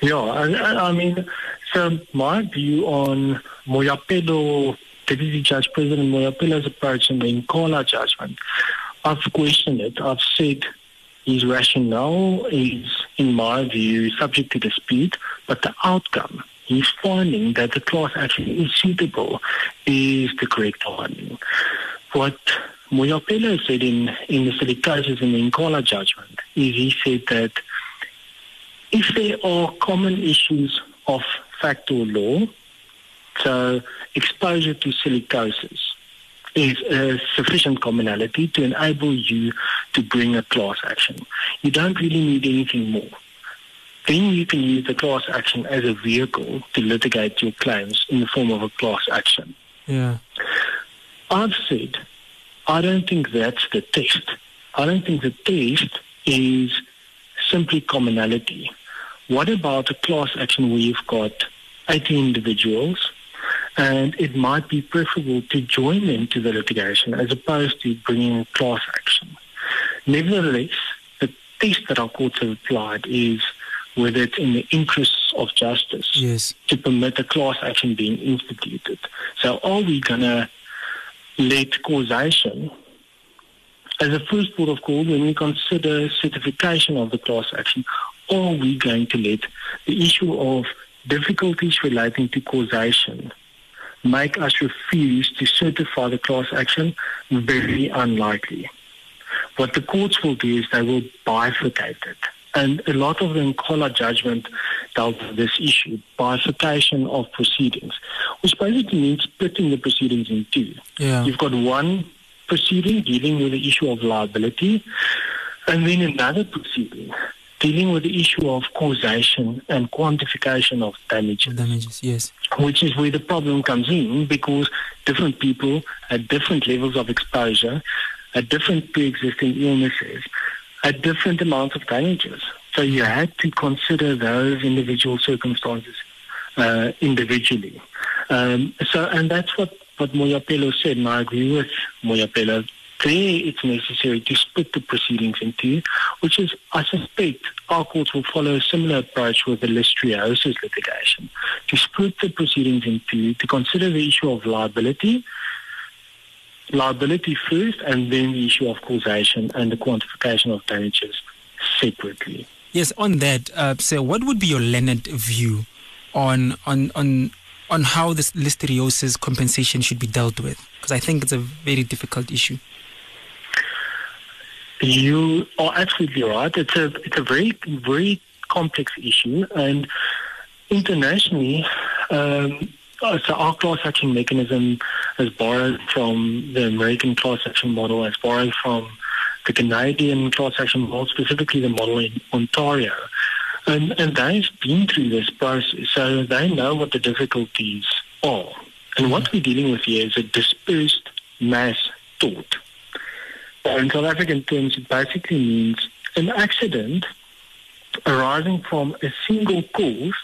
Yeah, I, I mean, so my view on Mojapelo, Deputy Judge President Mojapelo's approach in the judgment, I've questioned it. I've said his rationale is, in my view, subject to dispute, but the outcome he's finding that the class actually is suitable is the correct finding. What Mojapelo said in, in the silicosis in the judgment is he said that if there are common issues of fact or law, so exposure to silicosis is a sufficient commonality to enable you to bring a class action. You don't really need anything more. Then you can use the class action as a vehicle to litigate your claims in the form of a class action. Yeah. I've said I don't think that's the test. I don't think the test is simply commonality. What about a class action where you've got 80 individuals and it might be preferable to join them to the litigation as opposed to bringing a class action? Nevertheless, the test that our courts have applied is whether it's in the interests of justice yes. to permit a class action being instituted. So are we going to let causation as a first port of call when we consider certification of the class action, are we going to let the issue of difficulties relating to causation make us refuse to certify the class action? Very unlikely. What the courts will do is they will bifurcate it. And a lot of the Nkala judgment dealt with this issue, bifurcation of proceedings, which basically means splitting the proceedings in two. Yeah. You've got one proceeding dealing with the issue of liability, and then another proceeding dealing with the issue of causation and quantification of damages. Damages, yes. Which is where the problem comes in because different people at different levels of exposure, at different pre-existing illnesses, at different amounts of damages. So you had to consider those individual circumstances uh, individually. Um, so, and that's what, what Mojapelo said, and I agree with Mojapelo. There, it's necessary to split the proceedings into, which is, I suspect, our courts will follow a similar approach with the listeriosis litigation, to split the proceedings into, to consider the issue of liability, liability first and then the issue of causation and the quantification of damages separately. Yes, on that, uh, so what would be your Leonard view on on on on how this listeriosis compensation should be dealt with? Because I think it's a very difficult issue. You are absolutely right. It's a it's a very very complex issue, and internationally, um, uh, so our class action mechanism has borrowed from the American class action model, has borrowed from the Canadian class action model, specifically the model in Ontario. And, and they've been through this process, so they know what the difficulties are. And what we're dealing with here is a dispersed mass tort. In South African terms, it basically means an accident arising from a single cause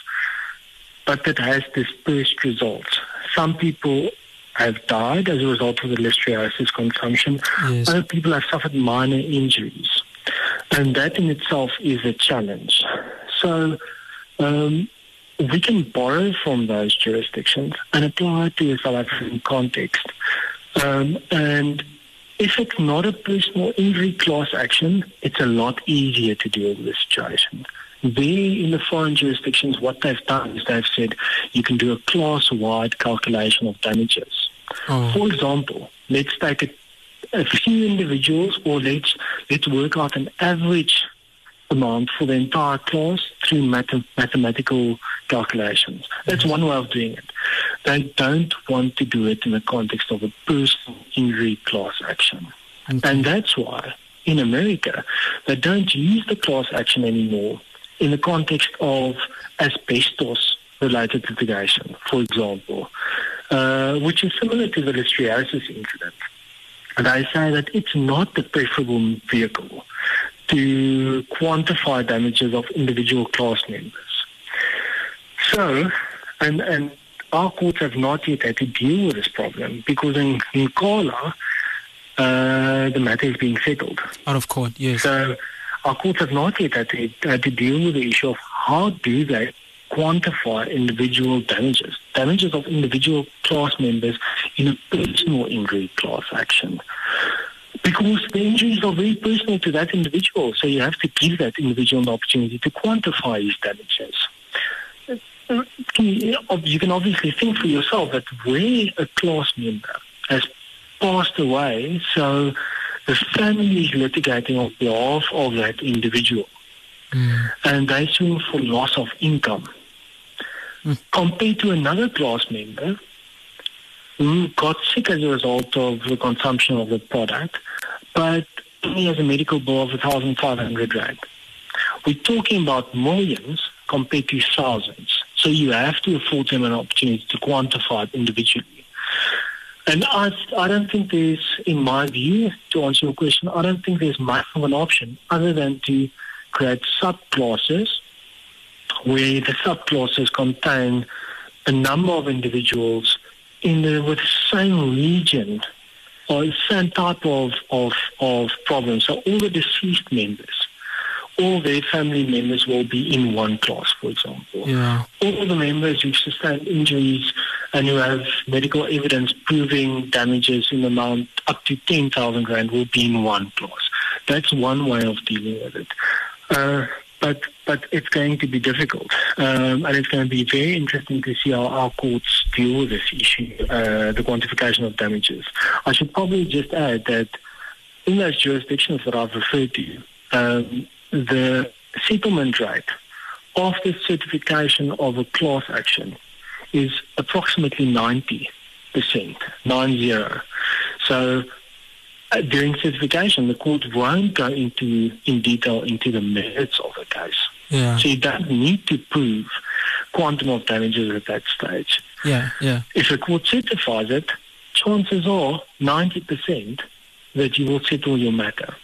but that has dispersed results. Some people have died as a result of the listeriosis consumption. Yes. Other people have suffered minor injuries. And that in itself is a challenge. So um, we can borrow from those jurisdictions and apply it to a South African context. Um, and if it's not a personal injury class action, it's a lot easier to deal with the situation. There in the foreign jurisdictions, what they've done is they've said you can do a class-wide calculation of damages. Oh. For example, let's take a, a few individuals or let's, let's work out an average amount for the entire class through math- mathematical calculations. That's one way of doing it. They don't want to do it in the context of a personal injury class action. Okay. And that's why in America, they don't use the class action anymore in the context of asbestos related litigation, for example, uh, which is similar to the listeriosis incident. And I say that it's not the preferable vehicle to quantify damages of individual class members. So, and, and our courts have not yet had to deal with this problem because in, in Nkala, uh, the matter is being settled. Out of court, yes. So our courts have not yet had to, had to deal with the issue of how do they quantify individual damages, damages of individual class members in a personal injury class action. Because the injuries are very personal to that individual, so you have to give that individual an opportunity to quantify his damages. Uh, you can obviously think for yourself that where a class member has passed away, so the family is litigating on behalf of that individual. Mm. And they're suing for loss of income. Mm. Compared to another class member who got sick as a result of the consumption of the product, but only has a medical bill of 1,500 Rand. We're talking about millions compared to thousands. So you have to afford them an opportunity to quantify it individually. And I, I don't think there's, in my view, to answer your question, I don't think there's much of an option other than to create subclasses where the subclasses contain a number of individuals in the with same region or same type of, of, of problem. So all the deceased members all their family members will be in one class, for example. Yeah. All the members who sustained injuries and who have medical evidence proving damages in the amount up to 10,000 Rand will be in one class. That's one way of dealing with it. Uh, but but it's going to be difficult, um, and it's going to be very interesting to see how our courts deal with this issue, uh, the quantification of damages. I should probably just add that in those jurisdictions that I've referred to, um, the settlement rate after certification of a class action is approximately 90%, 90. So uh, during certification, the court won't go into in detail into the merits of the case. Yeah. So you don't need to prove quantum of damages at that stage. Yeah, yeah. If the court certifies it, chances are 90% that you will settle your matter.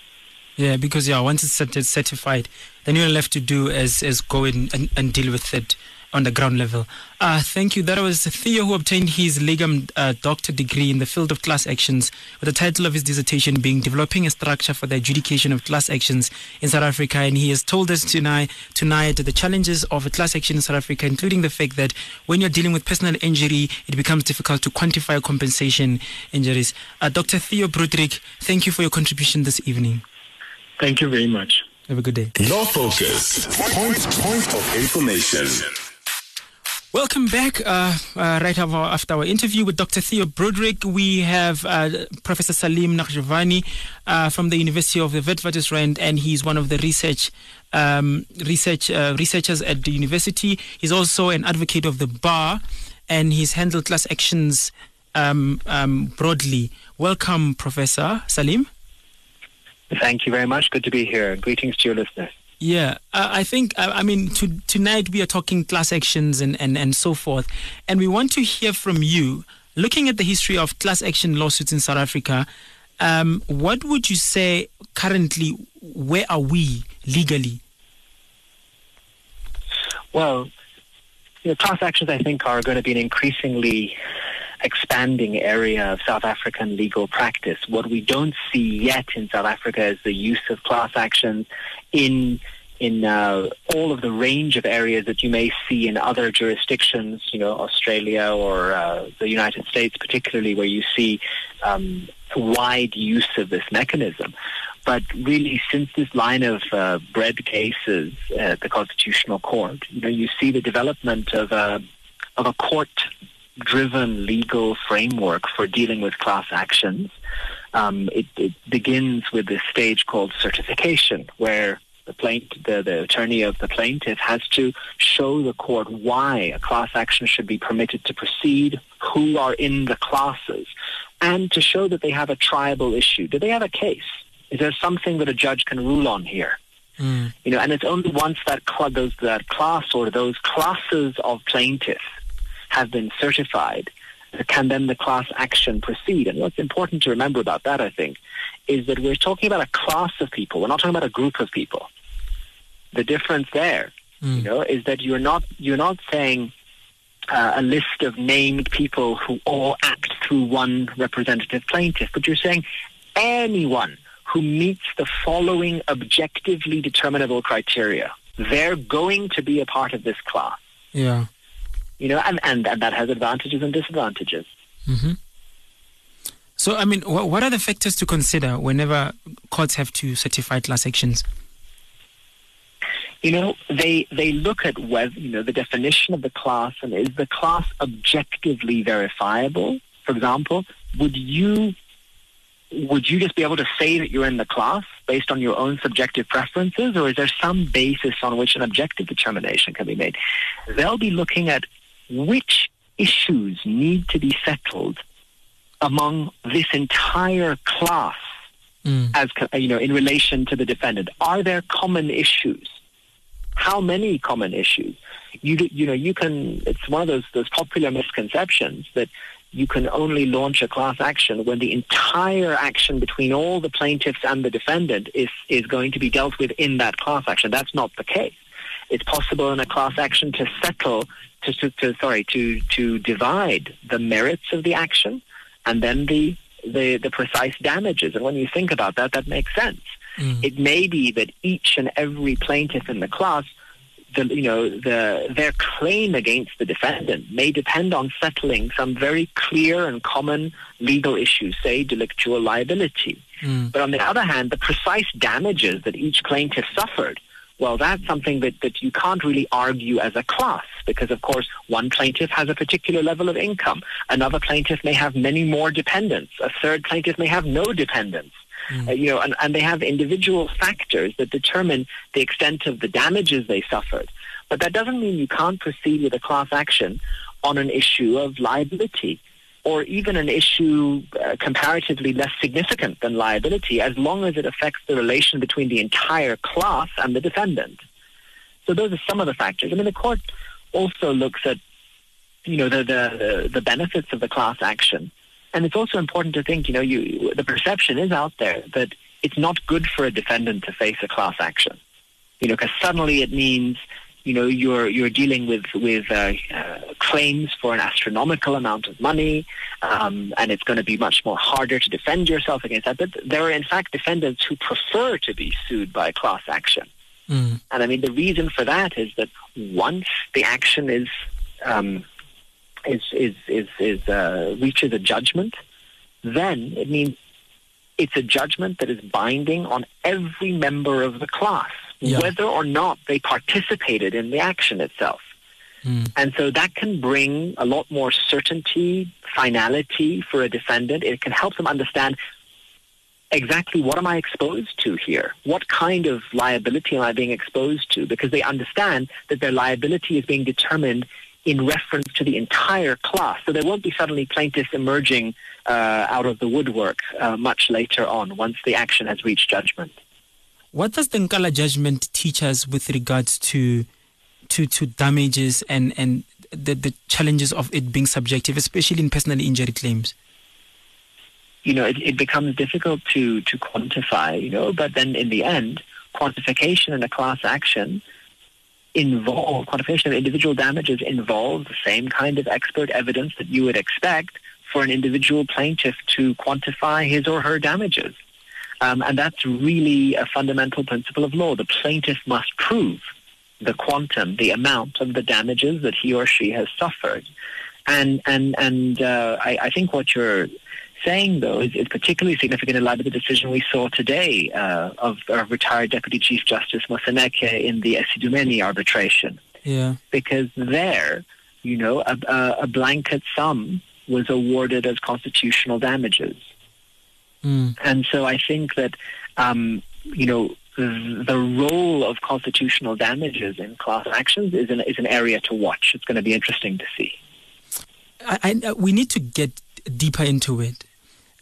Yeah, because yeah, once it's certified, then you're left to do is is go in and, and deal with it on the ground level. Uh, thank you. That was Theo who obtained his legal uh, doctor degree in the field of class actions with the title of his dissertation being Developing a Structure for the Adjudication of Class Actions in South Africa. And he has told us tonight, tonight the challenges of a class action in South Africa, including the fact that when you're dealing with personal injury, it becomes difficult to quantify compensation injuries. Uh, Dr. Theo Broodryk, thank you for your contribution this evening. Thank you very much. Have a good day. Law Focus. Point, point of information. Welcome back. Uh, uh, right after our interview with Dr. Theo Broodryk, we have uh, Professor Salim Nakhjavani uh, from the University of the Witwatersrand, and he's one of the research um, research uh, researchers at the university. He's also an advocate of the bar, and he's handled class actions um, um, broadly. Welcome, Professor Salim. Thank you very much. Good to be here. Greetings to your listeners. Yeah, uh, I think, uh, I mean, to, tonight we are talking class actions and, and, and so forth. And we want to hear from you, looking at the history of class action lawsuits in South Africa, um, what would you say currently, where are we legally? Well, you know, class actions, I think, are going to be an increasingly expanding area of South African legal practice. What we don't see yet in South Africa is the use of class actions in in uh, all of the range of areas that you may see in other jurisdictions, you know, Australia or uh, the United States, particularly where you see um, wide use of this mechanism. But really, since this line of uh, bread cases at the Constitutional Court, you know, you see the development of a of a court driven legal framework for dealing with class actions. Um, it, it, begins with this stage called certification, where the plaintiff, the, the attorney of the plaintiff has to show the court why a class action should be permitted to proceed, who are in the classes, and to show that they have a triable issue. Do they have a case? Is there something that a judge can rule on here? Mm. You know, and it's only once that cl- those that class or those classes of plaintiffs have been certified, can then the class action proceed? And what's important to remember about that, I think, is that we're talking about a class of people. We're not talking about a group of people. The difference there, mm. you know, is that you're not you're not saying uh, a list of named people who all act through one representative plaintiff, but you're saying anyone who meets the following objectively determinable criteria, they're going to be a part of this class. Yeah you know, and, and, and that has advantages and disadvantages. Mm-hmm. So, I mean, wh- what are the factors to consider whenever courts have to certify class actions? You know, they they look at whether you know the definition of the class and is the class objectively verifiable. For example, would you would you just be able to say that you're in the class based on your own subjective preferences, or is there some basis on which an objective determination can be made? They'll be looking at which issues need to be settled among this entire class mm. as you know in relation to the defendant? Are there common issues? How many common issues? You you know you can it's one of those those popular misconceptions that you can only launch a class action when the entire action between all the plaintiffs and the defendant is is going to be dealt with in that class action. That's not the case it's possible in a class action to settle to, to, to sorry to to divide the merits of the action and then the the, the precise damages. And when you think about that, that makes sense. Mm. It may be that each and every plaintiff in the class, the, you know, the, their claim against the defendant may depend on settling some very clear and common legal issues, say delictual liability. Mm. But on the other hand, the precise damages that each plaintiff suffered well, that's something that, that you can't really argue as a class because, of course, one plaintiff has a particular level of income. Another plaintiff may have many more dependents. A third plaintiff may have no dependents. Mm. Uh, you know, and, and they have individual factors that determine the extent of the damages they suffered. But that doesn't mean you can't proceed with a class action on an issue of liability or even an issue uh, comparatively less significant than liability as long as it affects the relation between the entire class and the defendant. So those are some of the factors. I mean, the court also looks at, you know, the, the, the benefits of the class action. And it's also important to think, you know, you, the perception is out there that it's not good for a defendant to face a class action. You know, because suddenly it means you know you're you're dealing with with uh, uh, claims for an astronomical amount of money, um, and it's going to be much more harder to defend yourself against that. But there are in fact defendants who prefer to be sued by class action, mm. and I mean the reason for that is that once the action is um, is is is, is uh, reaches a judgment, then it means it's a judgment that is binding on every member of the class yeah. whether or not they participated in the action itself. Mm. And so that can bring a lot more certainty, finality for a defendant. It can help them understand exactly what am I exposed to here? What kind of liability am I being exposed to? Because they understand that their liability is being determined in reference to the entire class. So there won't be suddenly plaintiffs emerging uh, out of the woodwork uh, much later on once the action has reached judgment. What does the Nkala judgment teach us with regards to to to damages and and the, the challenges of it being subjective, especially in personal injury claims? You know, it, it becomes difficult to to quantify. You know, but then in the end, quantification in a class action involve quantification of individual damages involves the same kind of expert evidence that you would expect for an individual plaintiff to quantify his or her damages. Um, and that's really a fundamental principle of law. The plaintiff must prove the quantum, the amount of the damages that he or she has suffered. And and and uh, I, I, think what you're saying, though, is, is, particularly significant in light of the decision we saw today uh, of, of, retired Deputy Chief Justice Moseneke in the Esidimeni arbitration. Yeah. Because there, you know, a, a blanket sum was awarded as constitutional damages. Mm. And so I think that, um, you know, the role of constitutional damages in class actions is an, is an area to watch. It's going to be interesting to see. I, I, we need to get deeper into it.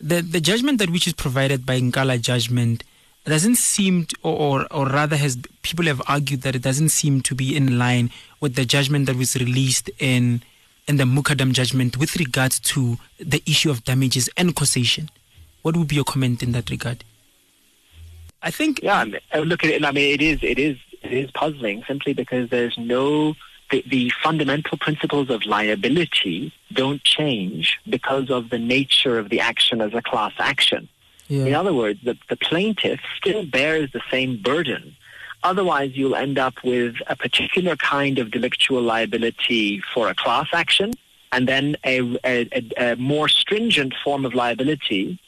The, the judgment that which is provided by Nkala judgment doesn't seem, to, or, or rather, has people have argued that it doesn't seem to be in line with the judgment that was released in in the Mukaddam judgment with regards to the issue of damages and causation. What would be your comment in that regard? I think yeah. Uh, look at it. I mean, it is it is it is puzzling simply because there's no the, the fundamental principles of liability don't change because of the nature of the action as a class action. Yeah. In other words, the, the plaintiff still bears the same burden. Otherwise, you'll end up with a particular kind of delictual liability for a class action, and then a, a, a more stringent form of liability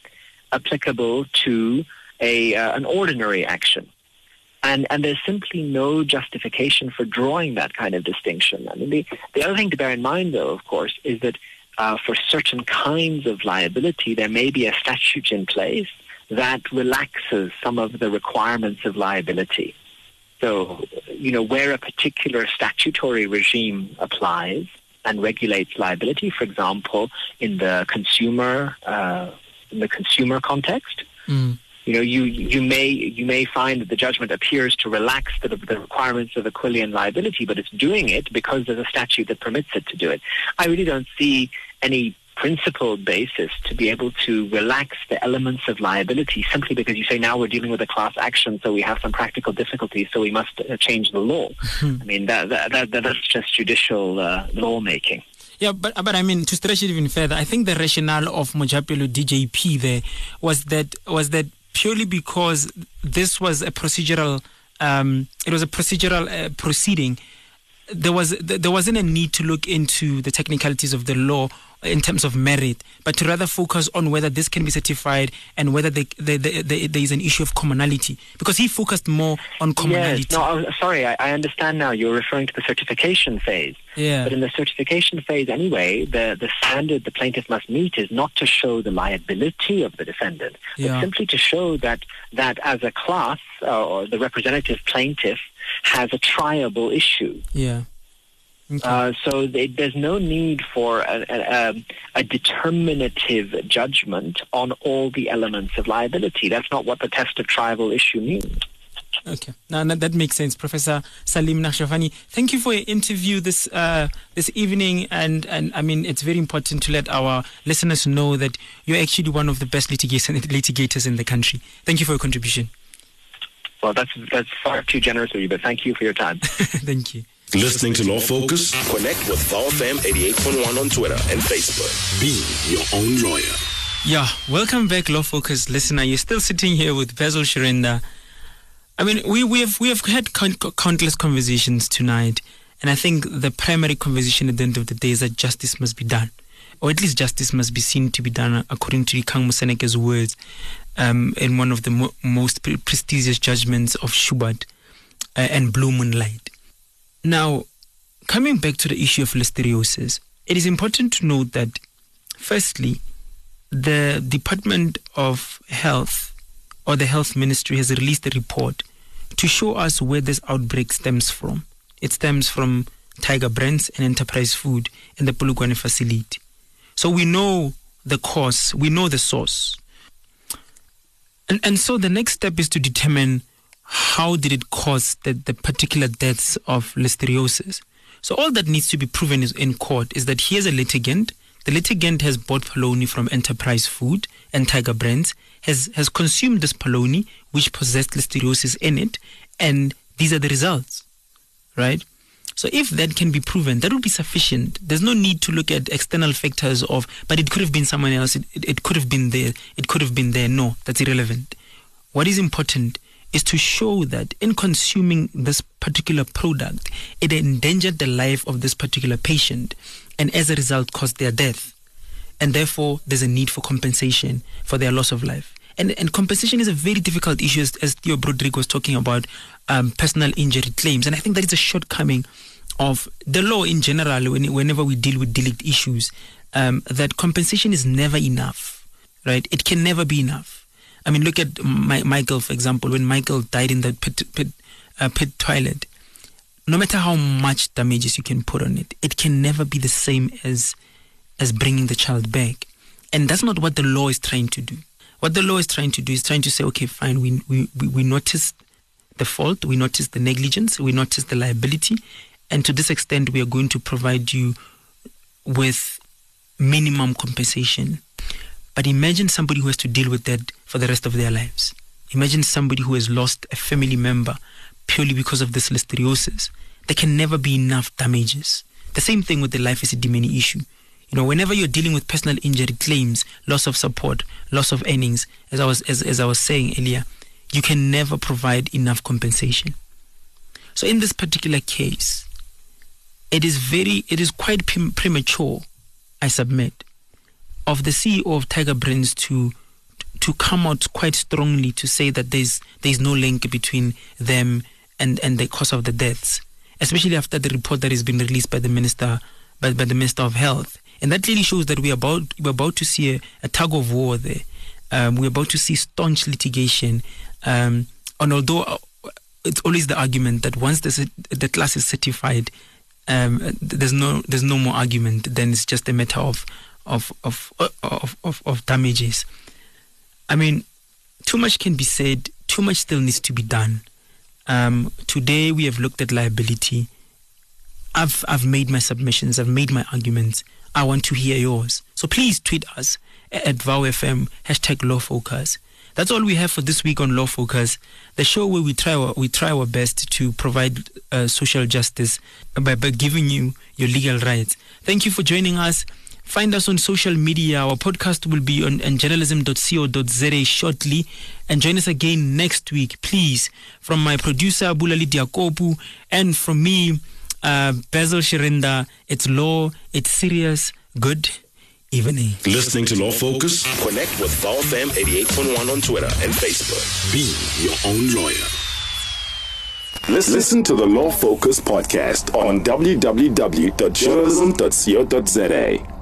applicable to a, uh, an ordinary action. And, and there's simply no justification for drawing that kind of distinction. I mean, the, the other thing to bear in mind, though, of course, is that uh, for certain kinds of liability, there may be a statute in place that relaxes some of the requirements of liability. So, you know, where a particular statutory regime applies and regulates liability, for example, in the consumer uh, in the consumer context, mm. you know, you you may you may find that the judgment appears to relax the, the requirements of Aquilian liability, but it's doing it because there's a statute that permits it to do it. I really don't see any principled basis to be able to relax the elements of liability simply because you say now we're dealing with a class action, so we have some practical difficulties, so we must uh, change the law. Mm-hmm. [LAUGHS] I mean, that, that, that, that's just judicial uh, lawmaking. Yeah, but but I mean to stretch it even further, I think the rationale of Mojapelo DJP there was that was that purely because this was a procedural, um, it was a procedural uh, proceeding. There was there wasn't a need to look into the technicalities of the law in terms of merit, but to rather focus on whether this can be certified and whether they, they, they, there is an issue of commonality. Because he focused more on commonality. Yes, no, sorry, I, I, understand now. You're referring to the certification phase. Yeah. But in the certification phase, anyway, the, the standard the plaintiff must meet is not to show the liability of the defendant, but yeah. simply to show that that as a class uh, or the representative plaintiff has a triable issue. Yeah. Okay. Uh, so they, there's no need for a, a, a, determinative judgment on all the elements of liability. That's not what the test of triable issue means. Okay, now that makes sense, Professor Salim Nakhjavani. Thank you for your interview this uh, this evening, and and I mean it's very important to let our listeners know that you're actually one of the best litigators in the country. Thank you for your contribution. Well, that's that's far too generous of you, but thank you for your time. [LAUGHS] thank you. Listening to Law Focus? Connect with VowFM 88.1 on Twitter and Facebook. Be your own lawyer. Yeah, welcome back, Law Focus listener. You're still sitting here with Basil Shirinda. I mean, we, we have we have had countless conversations tonight, and I think the primary conversation at the end of the day is that justice must be done, or at least justice must be seen to be done, according to Kang Moseneke's words, um, in one of the mo- most pre- prestigious judgments of Schubert uh, and Blue Moonlight. Now, coming back to the issue of listeriosis, it is important to note that, firstly, the Department of Health or the Health Ministry has released a report to show us where this outbreak stems from. It stems from Tiger Brands and Enterprise Food in the Polokwane facility. So we know the cause, we know the source. And, and so the next step is to determine how did it cause the, the particular deaths of listeriosis? So all that needs to be proven is in court is that here's a litigant. The litigant has bought polony from Enterprise Food and Tiger Brands, has, has consumed this polony which possessed listeriosis in it, and these are the results, right? So if that can be proven, that would be sufficient. There's no need to look at external factors of, but it could have been someone else, it, it, it could have been there, it could have been there. No, that's irrelevant. What is important is to show that in consuming this particular product, it endangered the life of this particular patient and as a result caused their death. And therefore, there's a need for compensation for their loss of life. And, and compensation is a very difficult issue, as, as Theo Broodryk was talking about um, personal injury claims. And I think that is a shortcoming of the law in general when, whenever we deal with delict issues, um, that compensation is never enough, right? It can never be enough I mean, look at My- Michael, for example. When Michael died in the pit, pit, uh, pit toilet, no matter how much damages you can put on it, it can never be the same as as bringing the child back. And that's not what the law is trying to do. What the law is trying to do is trying to say, okay, fine, we we, we notice the fault, we notice the negligence, we notice the liability, and to this extent, we are going to provide you with minimum compensation but imagine somebody who has to deal with that for the rest of their lives. Imagine somebody who has lost a family member purely because of this listeriosis. There can never be enough damages. The same thing with the Life Esidimeni issue. You know, whenever you're dealing with personal injury claims, loss of support, loss of earnings, as I was as, as I was saying earlier, you can never provide enough compensation. So in this particular case, it is very it is quite premature, I submit, of the CEO of Tiger Brands to to come out quite strongly to say that there's there's no link between them and, and the cause of the deaths, especially after the report that has been released by the minister by, by the Minister of Health And that clearly shows that we're about, we're about to see a, a tug of war there. Um, we're about to see staunch litigation. Um, and although uh, it's always the argument that once the, the class is certified, um, there's no there's no more argument. Then it's just a matter of of of of, of, of damages. I mean, too much can be said. Too much still needs to be done. Um, today we have looked at liability. I've I've made my submissions. I've made my arguments. I want to hear yours. So please tweet us at VOWFM hashtag Law Focus. That's all we have for this week on Law Focus, the show where we try our, we try our best to provide uh, social justice by, by giving you your legal rights. Thank you for joining us. Find us on social media. Our podcast will be on, on journalism.co.za shortly. And join us again next week, please. From my producer, Bulali Diakopu, and from me, uh, Basil Shirinda, it's law, it's serious, good evening. Listening to Law Focus? Connect with VOWFM 88.1 on Twitter and Facebook. Be your own lawyer. Let's listen to the Law Focus podcast on www.journalism.co.za.